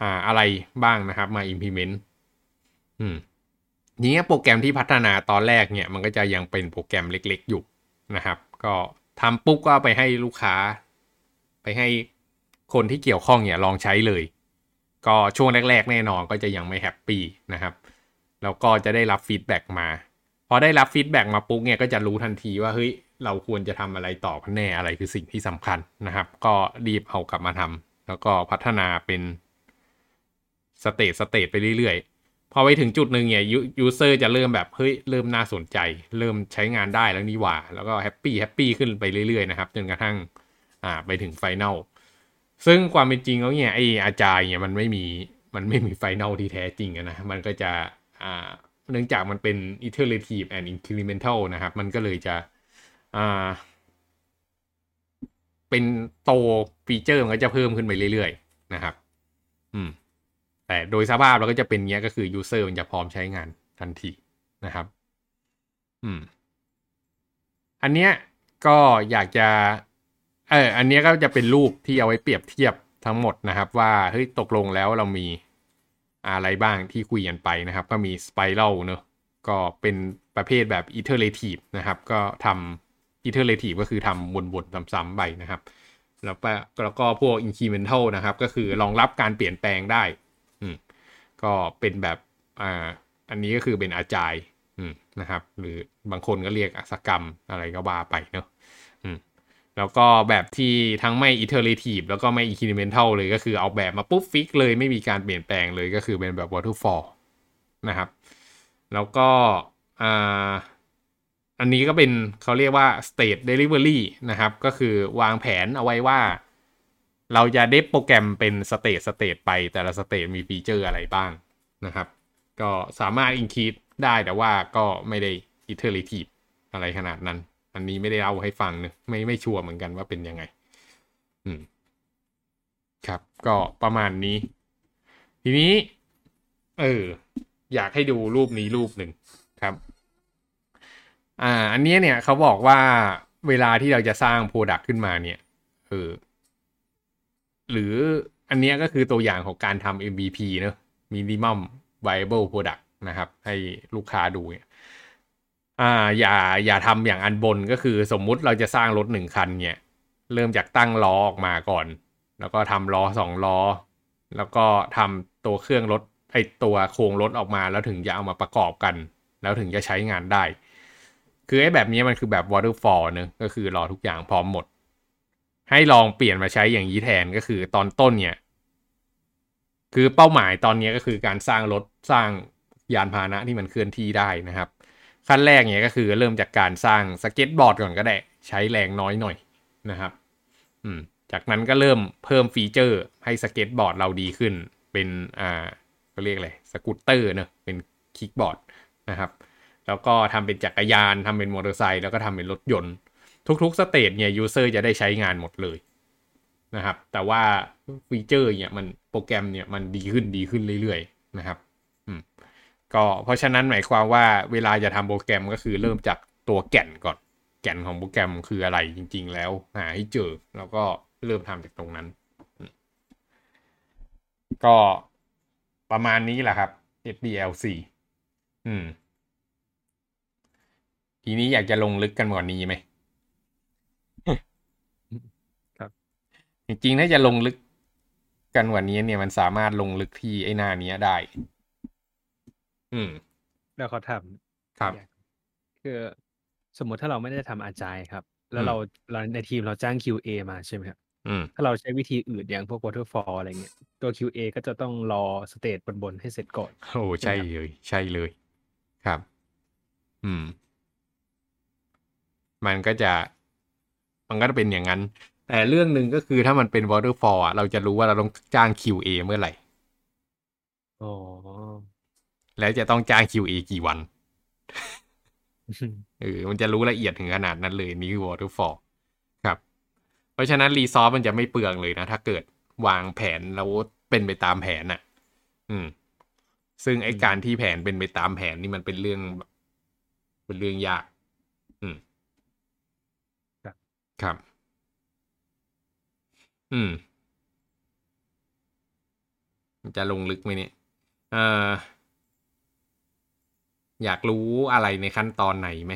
อ่าอะไรบ้างนะครับมา implement อืมนี้โปรแกรมที่พัฒนาตอนแรกเนี่ย มันก็จะยังเป็นโปรแกรมเล็ก ๆ อยู่นะครับ ก็ทำปุ๊บก็ไปให้ลูกค้า ไปให้ คนที่เกี่ยวข้องเนี่ยลองใช้เลย ก็ช่วงแรก ๆ แน่นอนก็จะยังไม่ happy นะครับ แล้วก็จะได้รับ feedback มา พอได้รับ feedback มาปุ๊บเนี่ยก็จะรู้ทันทีว่าเฮ้ยเราควรจะทำอะไรต่อกันแน่อะไรคือสิ่งที่สำคัญนะครับ ก็รีบเอากลับมาทำแล้วก็พัฒนาเป็น stage stage ไปเรื่อยๆ พอไปถึงจุดหนึ่งเนี่ย user จะเริ่มแบบเฮ้ยเริ่มน่าสนใจ เริ่มใช้งานได้แล้วนี่หว่า แล้วก็ happy happy ขึ้นไปเรื่อยๆนะครับ จนกระทั่งอ่าไปถึง final ซึ่งความเป็นจริงแล้วเนี่ยไอ Agile เนี่ยมันไม่มีมันไม่มี final ที่แท้จริงนะมันก็จะอ่าเนื่องจากมันเป็น iterative and incremental นะครับ มันก็เลยจะอ่าเป็นโตฟีเจอร์มันก็จะเพิ่มขึ้นไปเรื่อยๆนะครับ อืม แต่โดยสภาพเราก็จะเป็นเงี้ยก็คือ user มันจะพร้อมใช้งานทันทีนะครับ อืม อันเนี้ยก็อยากจะ เอออันนี้ก็จะเป็นรูปที่เอาไว้เปรียบเทียบทั้งหมดนะครับ ว่าเฮ้ยตกลงแล้วเรามีอะไรบ้างที่คุยกันไปนะครับ ก็มี spiral เนอะก็เป็นประเภทแบบ iterative นะครับ ก็ทำ iterative ก็คือทำวนๆซ้ำๆไปนะครับ แล้วก็แล้วก็พวก incremental นะครับ ก็คือรองรับการเปลี่ยนแปลงได้อืมก็เป็นแบบอ่าอันนี้ก็คือเป็นอาจายอืมนะครับ หรือบางคนก็เรียกอัศกรรมอะไรก็ว่าไปเนอะ แล้วก็แบบที่ทั้งไม่ iterative แล้วก็ไม่ incremental เลยก็คือเอาแบบมาปุ๊บฟิกเลยไม่มีการเปลี่ยนแปลงเลยก็คือเป็นแบบ waterfall นะครับ แล้วก็อ่าอันนี้ก็เป็นเขาเรียกว่า staged delivery นะครับ ก็คือวางแผนเอาไว้ว่า เราจะ dev โปรแกรมเป็น stage stage ไปแต่ละ stage มี feature อะไรบ้างนะครับ ก็สามารถ increase ได้แต่ว่าก็ไม่ได้ iterative อะไรขนาดนั้น อันนี้ไม่ได้เล่าให้ฟังเนะไม่ไม่ชัวร์เหมือนกันว่าเป็นยังไง อืม ครับ ก็ประมาณนี้ ทีนี้ เออ อยากให้ดูรูปนี้รูปหนึ่งครับ อ่า อันนี้เนี่ยเขาบอกว่าเวลาที่เราจะสร้างโปรดักต์ขึ้นมาเนี่ยเออหรืออันนี้ก็คือตัวอย่างของการทำ MVP เนอะ minimum viable product นะครับ ให้ลูกค้าดูเนี่ย อ่าอย่าอย่าทำอย่างอันบนก็คือสมมุติเราจะสร้างรถหนึ่งคันเนี่ยเริ่มจากตั้งล้อออกมาก่อน แล้วก็ทำล้อสองล้อ แล้วก็ทำตัวเครื่องรถไอตัวโครงรถออกมาแล้วถึงจะเอามาประกอบกัน แล้วถึงจะใช้งานได้ คือไอ้แบบนี้มันคือแบบ waterfall เนะก็คือรอทุกอย่างพร้อมหมด ให้ลองเปลี่ยนมาใช้อย่างนี้แทนก็คือตอนต้นเนี่ย คือเป้าหมายตอนนี้ก็คือการสร้างรถสร้างยานพาหนะที่มันเคลื่อนที่ได้นะครับ ขั้นแรกเนี่ยก็คือเริ่มจากการสร้างสเก็ตบอร์ดก่อนก็ได้ ใช้แรงน้อยหน่อยนะครับอืมจากนั้นก็เริ่มเพิ่ม feature ให้สเก็ตบอร์ดเราดีขึ้น เป็นอ่าก็เรียกอะไรสกูตเตอร์เนอะเป็น kickboard นะครับแล้วก็ทำเป็นจักรยานทำเป็นมอเตอร์ไซค์แล้วก็ทำเป็นรถยนต์ ทุกๆ stage เนี่ย user จะได้ใช้งานหมดเลยนะครับแต่ว่า feature เนี่ยมันโปรแกรมเนี่ยมันดีขึ้นดีขึ้นเรื่อยๆนะครับอืม ก็เพราะฉะนั้นหมายความว่าเวลาจะทำโปรแกรมก็คือเริ่มจากตัวแก่นก่อน แก่นของโปรแกรมคืออะไรจริง ๆ แล้วหาให้เจอแล้วก็เริ่มทำจากตรงนั้น ก็ประมาณนี้แหละครับ SDLC อืม ทีนี้อยากจะลงลึกกันกว่านี้ไหมครับ จริงๆ ถ้าจะลงลึกกันกว่านี้เนี่ยมันสามารถลงลึกที่ไอ้หน้านี้ได้ อืม แล้วเขาทครับำคือสมมติถ้าเราไม่ได้ทำอาจายครับ แล้วอืมเราเราในทีมเราจ้าง QA มาใช่ไหมครับ อืม ถ้าเราใช้วิธีอื่นอย่างพวก waterfall อะไรเงี้ย ตัว QA ก็จะต้องรอสเตจบนๆให้เสร็จก่อนโอ้ใช่เลย ใช่เลย ครับ อืม มันก็จะ มันก็จะเป็นอย่างนั้น แต่เรื่องหนึ่งก็คือถ้ามันเป็น waterfall อะ เราจะรู้ว่าเราต้องจ้าง QA เมื่อไหร่ อ๋อ แล้วจะต้องจ้าง QA กี่วันเออมันจะรู้ละเอียดถึงขนาดนั้นเลยนี่คือ waterfall ครับ เพราะฉะนั้นรีซอสมันจะไม่เปลืองเลยนะ ถ้าเกิดวางแผนแล้วเป็นไปตามแผนน่ะ อืม ซึ่งไออืมการที่แผนเป็นไปตามแผนนี่มันเป็นเรื่องแบบเป็นเรื่องยาก อืม ครับ ครับ อืม จะลงลึกไหมเนี่ย เอ่อ อยากรู้อะไรในขั้นตอนไหนไหม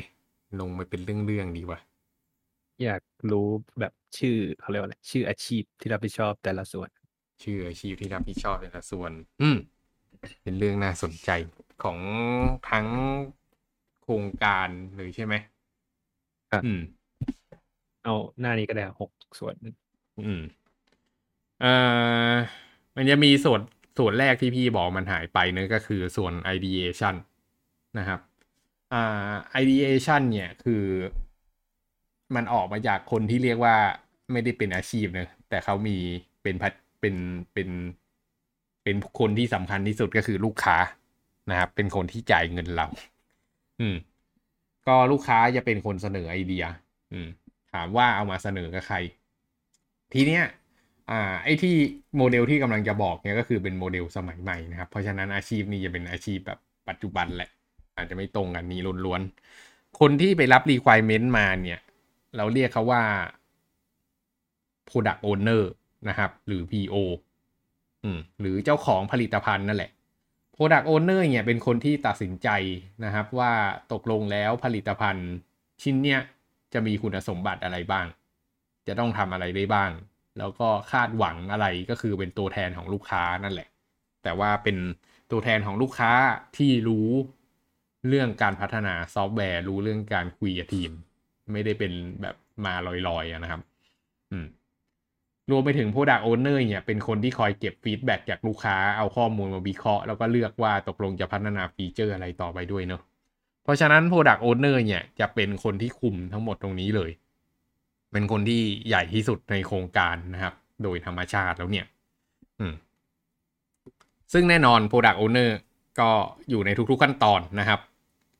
ลงไปเป็นเรื่องๆดีกว่า อยากรู้แบบชื่อเขาเรียกว่าอะไรชื่ออาชีพที่รับผิดชอบแต่ละส่วน ชื่ออาชีพที่รับผิดชอบแต่ละส่วน อืม เป็นเรื่องน่าสนใจของทั้งโครงการเลยใช่ไหมครับอืม เอาหน้านี้ก็ได้หกส่วน อืมเอ่อมันจะมีส่วนส่วนแรกที่พี่บอกมันหายไปเนอะก็คือส่วน ideation นะครับอ่า ideation เนี่ยคือมันออกมาจากคนที่เรียกว่าไม่ได้เป็นอาชีพเนอะแต่เขามีเป็นพัดเป็นเป็นเป็นคนที่สำคัญที่สุดก็คือลูกค้านะครับ เป็นคนที่จ่ายเงินเรา อืม ก็ลูกค้าจะเป็นคนเสนอไอเดีย อืม ถามว่าเอามาเสนอกับใคร ทีเนี้ย อ่า ไอที่โมเดลที่กำลังจะบอกเนี่ยก็คือเป็นโมเดลสมัยใหม่นะครับ เพราะฉะนั้นอาชีพนี้จะเป็นอาชีพแบบปัจจุบันแหละ อาจจะไม่ตรงกันนี้ล้วนๆ คนที่ไปรับ requirement มาเนี่ย เราเรียกเขาว่า product owner นะครับ หรือ PO อืมหรือเจ้าของผลิตภัณฑ์นั่นแหละ product owner เนี่ยเป็นคนที่ตัดสินใจนะครับว่าตกลงแล้วผลิตภัณฑ์ชิ้นเนี้ยจะมีคุณสมบัติอะไรบ้าง จะต้องทำอะไรได้บ้าง แล้วก็คาดหวังอะไรก็คือเป็นตัวแทนของลูกค้านั่นแหละ แต่ว่าเป็นตัวแทนของลูกค้าที่รู้ เรื่องการพัฒนาซอฟต์แวร์ รู้เรื่องการคุยกับทีม ไม่ได้เป็นแบบมาลอยๆอะนะครับ อืมรวมไปถึง Product Owner เนี่ยเป็นคนที่คอยเก็บ feedback จากลูกค้าเอาข้อมูลมาวิเคราะห์แล้วก็เลือกว่าตกลงจะพัฒนา feature อะไรต่อไปด้วยเนอะเพราะฉะนั้น Product Owner เนี่ยจะเป็นคนที่คุมทั้งหมดตรงนี้เลย เป็นคนที่ใหญ่ที่สุดในโครงการนะครับ โดยธรรมชาติแล้วเนี่ย อืม ซึ่งแน่นอน Product Owner ก็อยู่ในทุกๆขั้นตอนนะครับ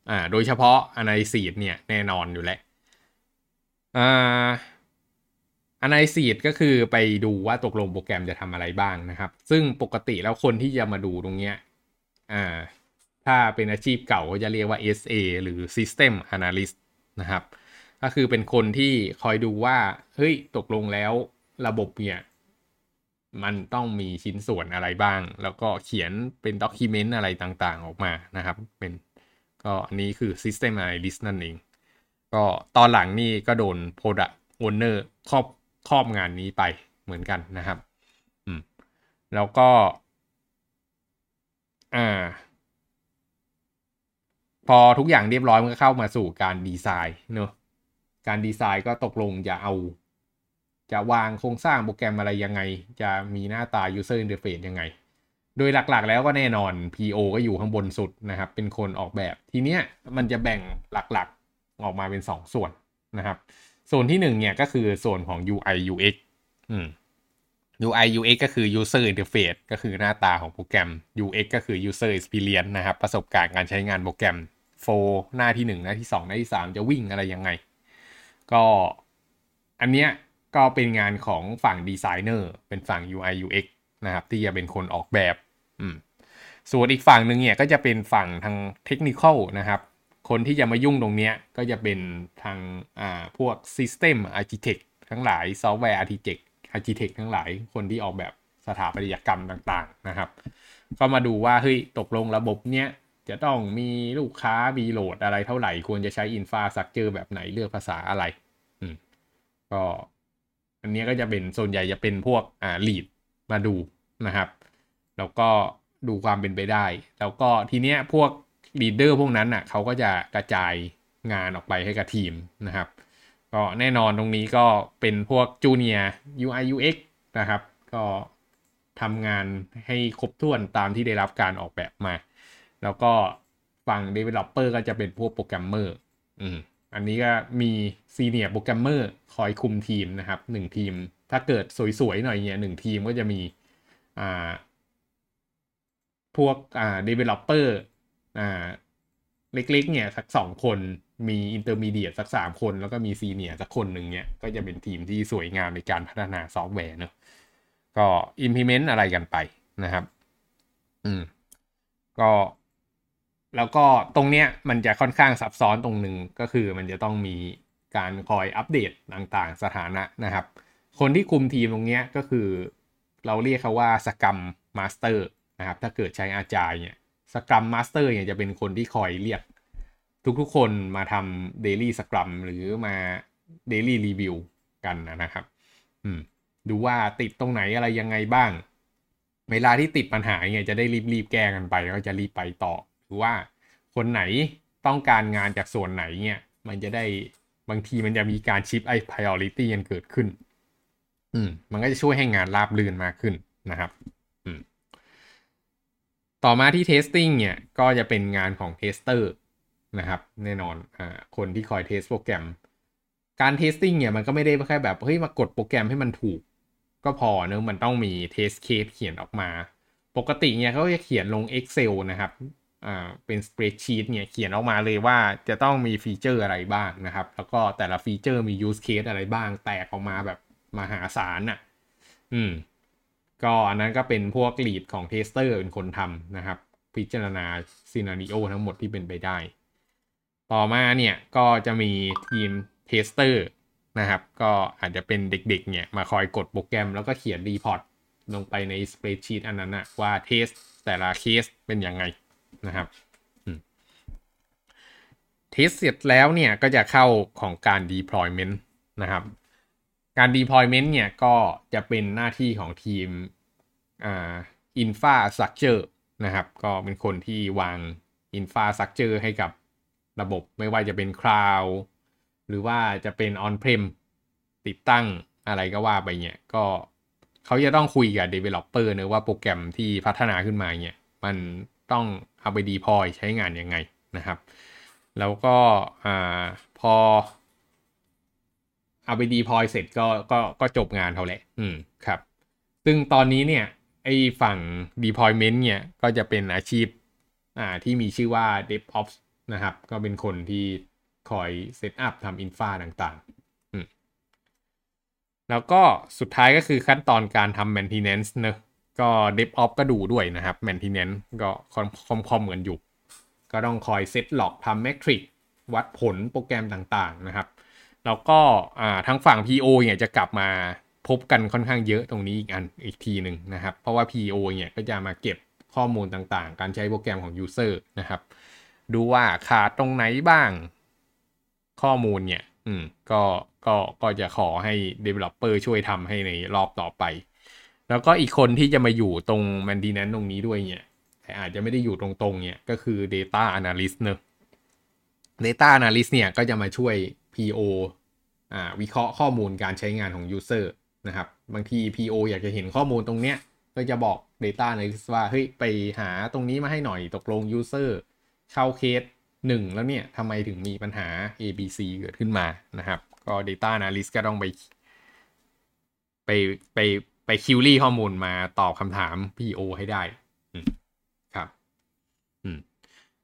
อ่าโดยเฉพาะ Analysis เนี่ยแน่นอนอยู่แล้วอ่า Analysis ก็คือไปดูว่าตกลงโปรแกรมจะทำอะไรบ้างนะครับ ซึ่งปกติแล้วคนที่จะมาดูตรงเนี้ยอ่าถ้าเป็นอาชีพเก่าก็จะเรียกว่า SA หรือ System Analyst นะครับ ก็คือเป็นคนที่คอยดูว่า เฮ้ย ตกลงแล้วระบบเนี่ย มันต้องมีชิ้นส่วนอะไรบ้าง แล้วก็เขียนเป็นด็อกิเมนต์อะไรต่างๆ ออกมานะครับ เป็น ก็อันนี้คือ System Analyst นั่นเอง ก็ตอนหลังนี่ก็โดน Product Owner ครอบครอบงานนี้ไปเหมือนกันนะครับ อืม แล้วก็ อ่า พอทุกอย่างเรียบร้อยมันก็เข้ามาสู่การดีไซน์เนอะการดีไซน์ก็ตกลงจะเอา จะวางโครงสร้างโปรแกรมอะไรยังไง จะมีหน้าตา user interface ยังไง โดยหลักๆ แล้วก็แน่นอน PO ก็อยู่ข้างบนสุดนะครับ เป็นคนออกแบบทีเนี้ยมันจะแบ่งหลักๆออกมาเป็น 2 ส่วนนะครับ ส่วนที่ 1 เนี่ยก็คือส่วนของ UI UX อืม UI UX ก็คือ user interface ก็คือหน้าตาของโปรแกรม UX ก็คือ user experience นะครับ ประสบการณ์การใช้งานโปรแกรมโฟหน้าที่ 1 หน้าที่ 2 หน้าที่ 3 จะวิ่งอะไรยังไง ก็อันเนี้ยก็เป็นงานของฝั่งดีไซเนอร์เป็นฝั่ง UI UX นะครับ ที่จะเป็นคนออกแบบ ส่วนอีกฝั่งหนึ่งเนี่ยก็จะเป็นฝั่งทางเทคนิคนะครับ คนที่จะมายุ่งตรงเนี้ยก็จะเป็นทางอ่าพวก System Architect ทั้งหลาย Software Architect Architect ทั้งหลายคนที่ออกแบบสถาปัตยกรรมต่างๆนะครับ ก็มาดูว่าเฮ้ยตกลงระบบเนี้ยจะต้องมีลูกค้ามีโหลดอะไรเท่าไหร่ ควรจะใช้อินฟาสักเจอแบบไหนเลือกภาษาอะไรอืมก็อันนี้ก็จะเป็นส่วนใหญ่จะเป็นพวกอ่าลีดมาดูนะครับ แล้วก็ดูความเป็นไปได้ แล้วก็ทีเนี้ยพวก leader พวกนั้นอะเขาก็จะกระจายงานออกไปให้กับทีมนะครับ ก็แน่นอนตรงนี้ก็เป็นพวกจูเนีย UI UX นะครับ ก็ทำงานให้ครบถ้วนตามที่ได้รับการออกแบบมา แล้วก็ฝั่ง Developer ก็จะเป็นพวกโปรแกรมเมอร์อืมอันนี้ก็มี senior โปรแกรมเมอร์คอยคุมทีมนะครับหนึ่งทีม ถ้าเกิดสวยๆหน่อยเนี่ยหนึ่งทีมก็จะมีอ่า พวกอ่า Developer อ่าเล็กๆ เนี่ยสักสองคนมี intermediate สักสามคน แล้วก็มี senior สักคนหนึ่งเนี่ยก็จะเป็นทีมที่สวยงามในการพัฒนาซอฟต์แวร์เนอะก็ implement อะไรกันไปนะครับ อืม ก็แล้วก็ตรงเนี้ยมันจะค่อนข้างซับซ้อนตรงหนึ่งก็คือมันจะต้องมีการคอยอัปเดตต่างๆ สถานะนะครับ คนที่คุมทีมตรงเนี้ยก็คือเราเรียกเขาว่า Scrum Master นะครับถ้าเกิดใช้ Agile เนี่ย Scrum Master เนี่ยจะเป็นคนที่คอยเรียก ทุกๆคนมาทำ daily scrum หรือมา daily review กันนะครับอืมดูว่าติดตรงไหนอะไรยังไงบ้าง เวลาที่ติดปัญหาเนี่ยจะได้รีบๆแก้กันไป แล้วก็จะรีบไปต่อหรือว่าคนไหนต้องการงานจากส่วนไหนเนี่ย มันจะได้บางทีมันจะมีการชิปไอ้ priority กันเกิดขึ้น อืมมันก็จะช่วยให้งานราบรื่นมากขึ้นนะครับ ต่อมาที่ testing เนี่ยก็จะเป็นงานของ tester นะครับ แน่นอนอ่าคนที่คอยเทสโปรแกรม การ testing เนี่ยมันก็ไม่ได้แค่แบบเฮ้ยมากดโปรแกรมให้มันถูก ก็พอเนอะมันต้องมี test case เขียนออกมา ปกติเนี่ยเขาจะเขียนลง Excel นะครับอ่าเป็น spreadsheet เนี่ยเขียนออกมาเลยว่าจะต้องมี feature อะไรบ้างนะครับ แล้วก็แต่ละ feature มี use case อะไรบ้างแตกออกมาแบบมหาศาลน่ะ อืม ก็อันนั้นก็เป็นพวก lead ของ tester เป็นคนทำนะครับ พิจารณา scenario ทั้งหมดที่เป็นไปได้ ต่อมาเนี่ยก็จะมีทีม tester นะครับ ก็อาจจะเป็นเด็กๆเนี่ยมาคอยกดโปรแกรมแล้วก็เขียน reportลงไปใน spreadsheet อันนั้นนะว่าเทสแต่ละเคสเป็นยังไงนะครับเทสเสร็จแล้วเนี่ยก็จะเข้าของการ deployment นะครับ การ deployment เนี่ยก็จะเป็นหน้าที่ของทีมอ่า infrastructure นะครับ ก็เป็นคนที่วาง infrastructure ให้กับระบบไม่ว่าจะเป็น cloud หรือว่าจะเป็น on-prem ติดตั้งอะไรก็ว่าไปเนี่ย ก็เขาจะต้องคุยกับ developer เนอะว่าโปรแกรมที่พัฒนาขึ้นมาเนี่ยมันต้องเอาไป deploy ใช้งานยังไงนะครับ แล้วก็อพอ เอาไป deploy เสร็จก็ก็ก็จบงานเขาแหละ อืมครับ ซึ่งตอนนี้เนี่ย ไอ้ฝั่ง deployment เนี่ย ก็จะเป็นอาชีพ อ่าที่มีชื่อว่า DevOps นะครับ ก็เป็นคนที่คอยเซตอัพทำอินฟาต่างๆอืมแล้วก็สุดท้ายก็คือขั้นตอนการทำ maintenance เนอะก็ DevOps ก็ดูด้วยนะครับ maintenance ก็คอมคอมเหมือนอยู่ ก็ต้องคอยเซตหลอกทำแมทริกวัดผลโปรแกรมต่างๆนะครับ แล้วก็อ่าทางฝั่ง PO เนี่ยจะกลับมาพบกันค่อนข้างเยอะตรงนี้อีกอันอีกทีหนึ่งนะครับ เพราะว่า PO เนี่ยก็จะมาเก็บข้อมูลต่างๆ การใช้โปรแกรมของ User นะครับ ดูว่าขาดตรงไหนบ้าง ข้อมูลเนี่ย อืม ก็ ก็ ก็จะขอให้ developer ช่วยทำให้ในรอบต่อไป แล้วก็อีกคนที่จะมาอยู่ตรง m a n t e n a n c e ตรงนี้ด้วยเนี่ย แต่อาจจะไม่ได้อยู่ตรงๆ เนี่ย ก็คือ data analyst เนอะ data analyst เนี่ยก็จะมาช่วย PO อ่าวิเคราะห์ข้อมูลการใช้งานของ user นะครับ บางที PO อยากจะเห็นข้อมูลตรงเนี้ยก็จะบอก data analyst ว่าเฮ้ยไปหาตรงนี้มาให้หน่อยตกลง user เข้าเคสหนึ่งแล้วเนี่ยทำไมถึงมีปัญหา A B C เกิดขึ้นมานะครับ ก็ Data Analyst ก็ต้องไป ไปไปไปคิวรี่ข้อมูลมาตอบคำถาม PO ให้ได้ครับอืม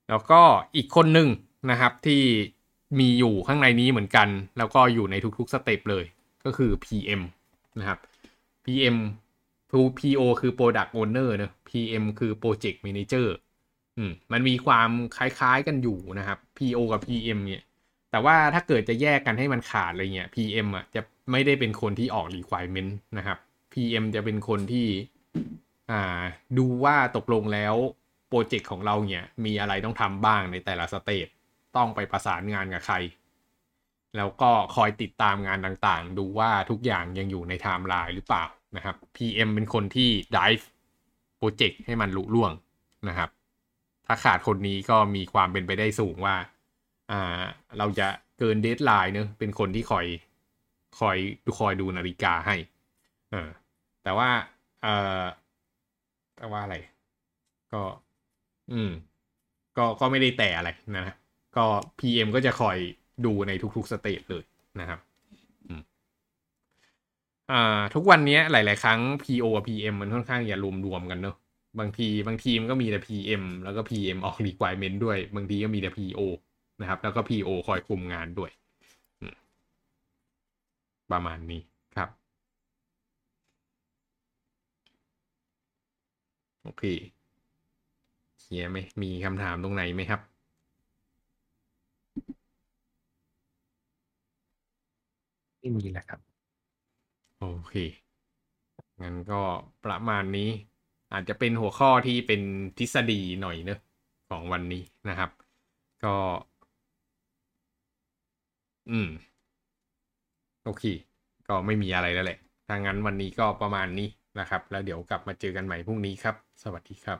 แล้วก็อีกคนหนึ่งนะครับที่ มีอยู่ข้างในนี้เหมือนกัน แล้วก็อยู่ในทุกๆสเต็ปเลย ก็คือ PM นะครับ PM PO คือ Product Owner เนอะ PM คือ Project Manager อืมมันมีความคล้ายๆกันอยู่นะครับ PO กับ PM เนี่ยแต่ว่าถ้าเกิดจะแยกกันให้มันขาดอะไรเงี้ย PM อะจะไม่ได้เป็นคนที่ออก requirement นะครับ PM จะเป็นคนที่อ่าดูว่าตกลงแล้วโปรเจกต์ของเราเนี่ยมีอะไรต้องทำบ้างในแต่ละ stage ต้องไปประสานงานกับใคร แล้วก็คอยติดตามงานต่างๆ ดูว่าทุกอย่างยังอยู่ในไทม์ไลน์หรือเปล่านะครับ PM เป็นคนที่ drive โปรเจกต์ให้มันลุล่วงนะครับ ถ้าขาดคนนี้ก็มีความเป็นไปได้สูงว่าอ่าเราจะเกิน deadline เนอะเป็นคนที่คอยคอยดูคอยดูนาฬิกาให้เออแต่ว่าเออแต่ว่าอะไร ก็ อืม ก็ก็ไม่ได้แต่อะไรนะ ก็ PM ก็จะคอยดูในทุกๆสเตจเลยนะครับอ่าทุกวันนี้หลาย ๆ ครั้ง PO กับ PM มันค่อนข้างอย่ารวมๆกันเนอะบางทีบางทีมก็มีแต่ PM แล้วก็ PM ออก requirement ด้วย บางทีก็มีแต่ PO นะครับ แล้วก็ PO คอยคุมงานด้วย ประมาณนี้ครับ โอเคเคลียไหมมีคำถามตรงไหนไหมครับ ไม่มีแหละครับ โอเค งั้นก็ประมาณนี้ อาจจะเป็นหัวข้อที่เป็นทฤษฎีหน่อยเนอะของวันนี้นะครับ ก็ อืม โอเค ก็ไม่มีอะไรแล้วแหละถ้างั้นวันนี้ก็ประมาณนี้นะครับ แล้วเดี๋ยวกลับมาเจอกันใหม่พรุ่งนี้ครับ สวัสดีครับ